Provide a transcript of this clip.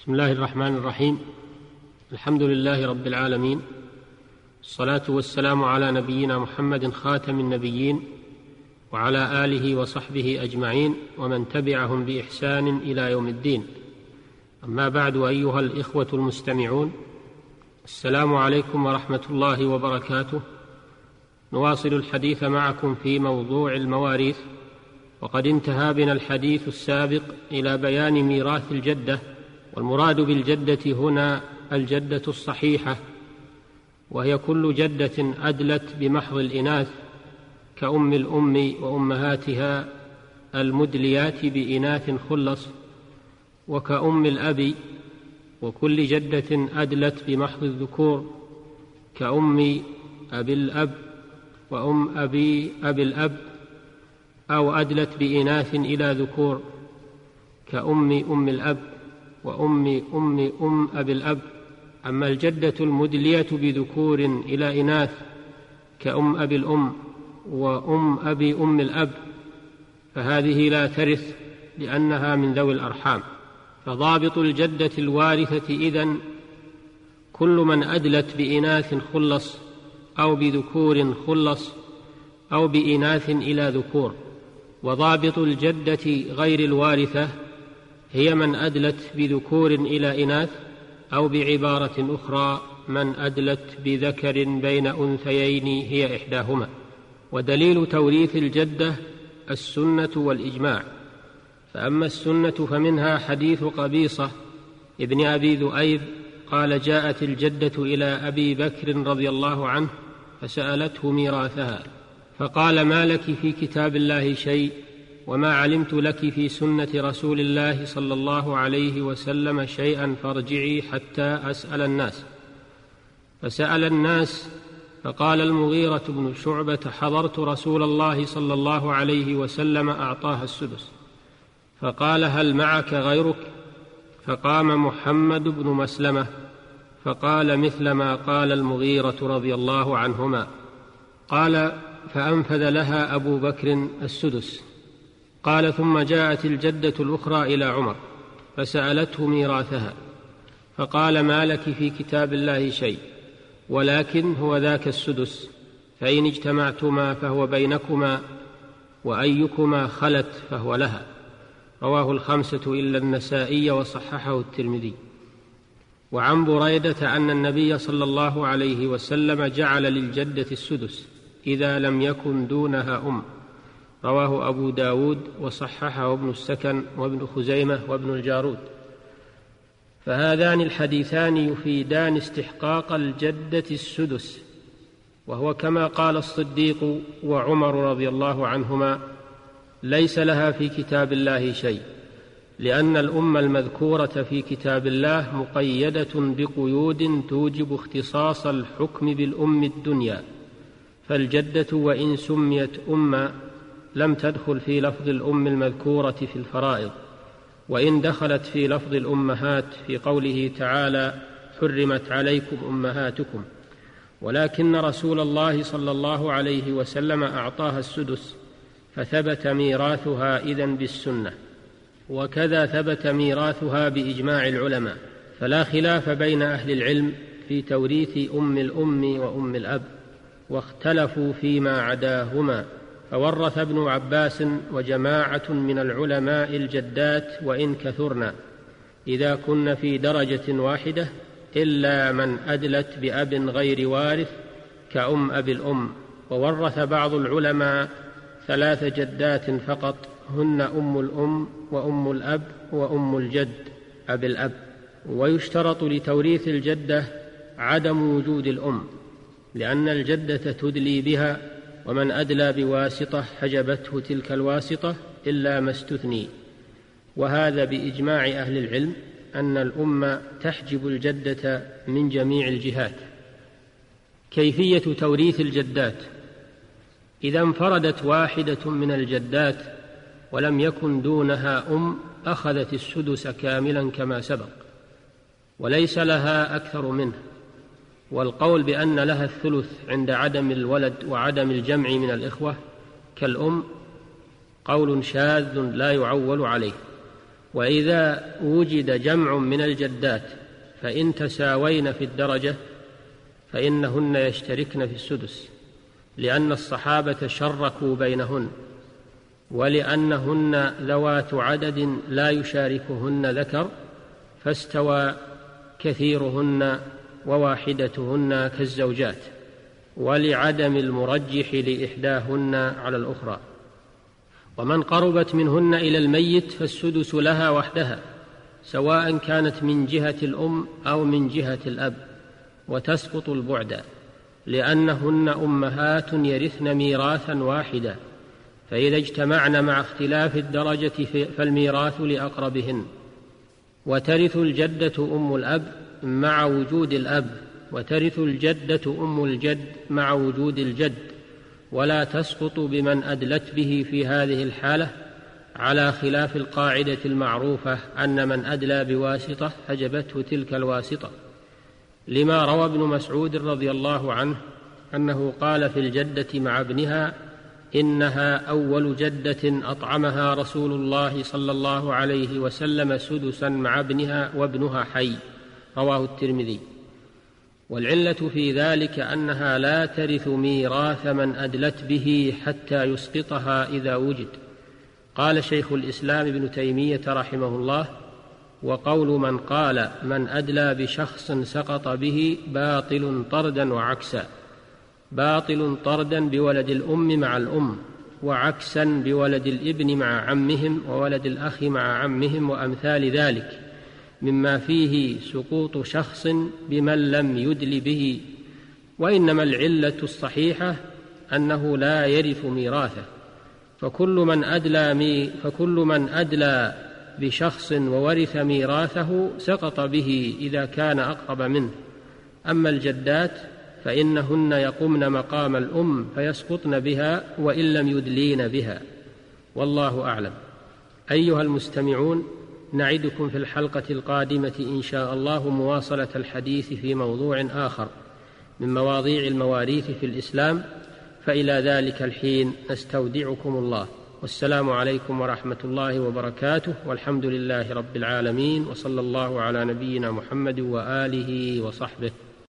بسم الله الرحمن الرحيم. الحمد لله رب العالمين. الصلاة والسلام على نبينا محمد خاتم النبيين وعلى آله وصحبه أجمعين ومن تبعهم بإحسان إلى يوم الدين. أما بعد أيها الإخوة المستمعون السلام عليكم ورحمة الله وبركاته. نواصل الحديث معكم في موضوع المواريث وقد انتهى بنا الحديث السابق إلى بيان ميراث الجدة والمراد بالجدة هنا الجدة الصحيحة وهي كل جدة أدلت بمحض الإناث كأم الأم وأمهاتها المدليات بإناث خلص وكأم الأب وكل جدة أدلت بمحض الذكور كأم أبي الأب وأم أبي أبي الأب أو أدلت بإناث إلى ذكور كأم أم الأب. وأم أم أم أبي الأب. أما الجدة المدلية بذكور إلى إناث كأم أبي الأم وأم أبي أم الأب فهذه لا ترث لأنها من ذوي الأرحام. فضابط الجدة الوارثة إذن كل من أدلت بإناث خلص أو بذكور خلص أو بإناث إلى ذكور. وضابط الجدة غير الوارثة هي من أدلت بذكور إلى إناث أو بعبارة أخرى من أدلت بذكر بين أنثيين هي إحداهما. ودليل توريث الجدة السنة والإجماع. فأما السنة فمنها حديث قبيصة ابن أبي ذؤيب قال جاءت الجدة إلى أبي بكر رضي الله عنه فسألته ميراثها. فقال ما لك في كتاب الله شيء؟ وما علمت لك في سنة رسول الله صلى الله عليه وسلم شيئا فارجعي حتى أسأل الناس. فسأل الناس فقال المغيرة بن شعبة حضرت رسول الله صلى الله عليه وسلم أعطاها السدس. فقال هل معك غيرك؟ فقام محمد بن مسلمة فقال مثل ما قال المغيرة رضي الله عنهما. قال فأنفذ لها أبو بكر السدس. قال ثم جاءت الجدة الأخرى إلى عمر فسألته ميراثها فقال ما لك في كتاب الله شيء؟ ولكن هو ذاك السدس فإن اجتمعتما فهو بينكما وأيكما خلت فهو لها. رواه الخمسة إلا النسائي وصححه الترمذي. وعن بريدة أن النبي صلى الله عليه وسلم جعل للجدة السدس إذا لم يكن دونها أم. رواه أبو داود وصححه ابن السكن وابن خزيمة وابن الجارود. فهذان الحديثان يفيدان استحقاق الجدة السدس وهو كما قال الصديق وعمر رضي الله عنهما ليس لها في كتاب الله شيء لأن الام المذكورة في كتاب الله مقيدة بقيود توجب اختصاص الحكم بالأم الدنيا فالجدة وإن سميت اما لم تدخل في لفظ الأم المذكورة في الفرائض وإن دخلت في لفظ الأمهات في قوله تعالى حرمت عليكم أمهاتكم. ولكن رسول الله صلى الله عليه وسلم أعطاها السدس فثبت ميراثها اذن بالسنة. وكذا ثبت ميراثها بإجماع العلماء. فلا خلاف بين أهل العلم في توريث أم الأم وأم الأب واختلفوا فيما عداهما. فورث ابن عباس وجماعة من العلماء الجدات وإن كثرن إذا كن في درجة واحدة إلا من أدلت بأب غير وارث كأم أبي الأم وورث بعض العلماء ثلاث جدات فقط هن أم الأم وأم الأب وأم الجد أبي الأب. ويشترط لتوريث الجدة عدم وجود الأم لأن الجدة تدلي بها ومن أدلى بواسطة حجبته تلك الواسطة إلا ما استثني. وهذا بإجماع أهل العلم أن الأم تحجب الجدة من جميع الجهات. كيفية توريث الجدات؟ إذا انفردت واحدة من الجدات ولم يكن دونها أم أخذت السدس كاملا كما سبق وليس لها أكثر منه. والقول بأن لها الثلث عند عدم الولد وعدم الجمع من الإخوة كالأم قول شاذ لا يعول عليه. وإذا وجد جمع من الجدات فإن تساوين في الدرجة فإنهن يشتركن في السدس لأن الصحابة شركوا بينهن ولأنهن ذوات عدد لا يشاركهن ذكر فاستوى كثيرهن وواحدتهن كالزوجات ولعدم المرجح لإحداهن على الأخرى. ومن قربت منهن إلى الميت فالسدس لها وحدها سواء كانت من جهة الأم أو من جهة الأب وتسقط البعد لأنهن أمهات يرثن ميراثا واحدا. فإذا اجتمعن مع اختلاف الدرجة فالميراث لأقربهن. وترث الجدة أم الأب مع وجود الأب وترث الجدة أم الجد مع وجود الجد ولا تسقط بمن أدلت به في هذه الحالة على خلاف القاعدة المعروفة أن من أدلى بواسطة حجبته تلك الواسطة. لما روى ابن مسعود رضي الله عنه أنه قال في الجدة مع ابنها إنها أول جدة أطعمها رسول الله صلى الله عليه وسلم سدسا مع ابنها وابنها حي. رواه الترمذي. والعلة في ذلك أنها لا ترث ميراث من أدلت به حتى يسقطها إذا وجد. قال شيخ الإسلام ابن تيمية رحمه الله وقول من قال من أدلى بشخص سقط به باطل طردا وعكسا. باطل طردا بولد الأم مع الأم وعكسا بولد الابن مع عمهم وولد الأخ مع عمهم وأمثال ذلك. مما فيه سقوط شخص بمن لم يدل به وإنما العلة الصحيحة أنه لا يرث ميراثه. فكل من أدلى مي فكل من أدلى بشخص وورث ميراثه سقط به إذا كان أقرب منه. أما الجدات فإنهن يقمن مقام الأم فيسقطن بها وإن لم يدلين بها. والله أعلم. أيها المستمعون نعدكم في الحلقة القادمة إن شاء الله مواصلة الحديث في موضوع آخر من مواضيع المواريث في الإسلام فإلى ذلك الحين نستودعكم الله. والسلام عليكم ورحمة الله وبركاته والحمد لله رب العالمين وصلى الله على نبينا محمد وآله وصحبه.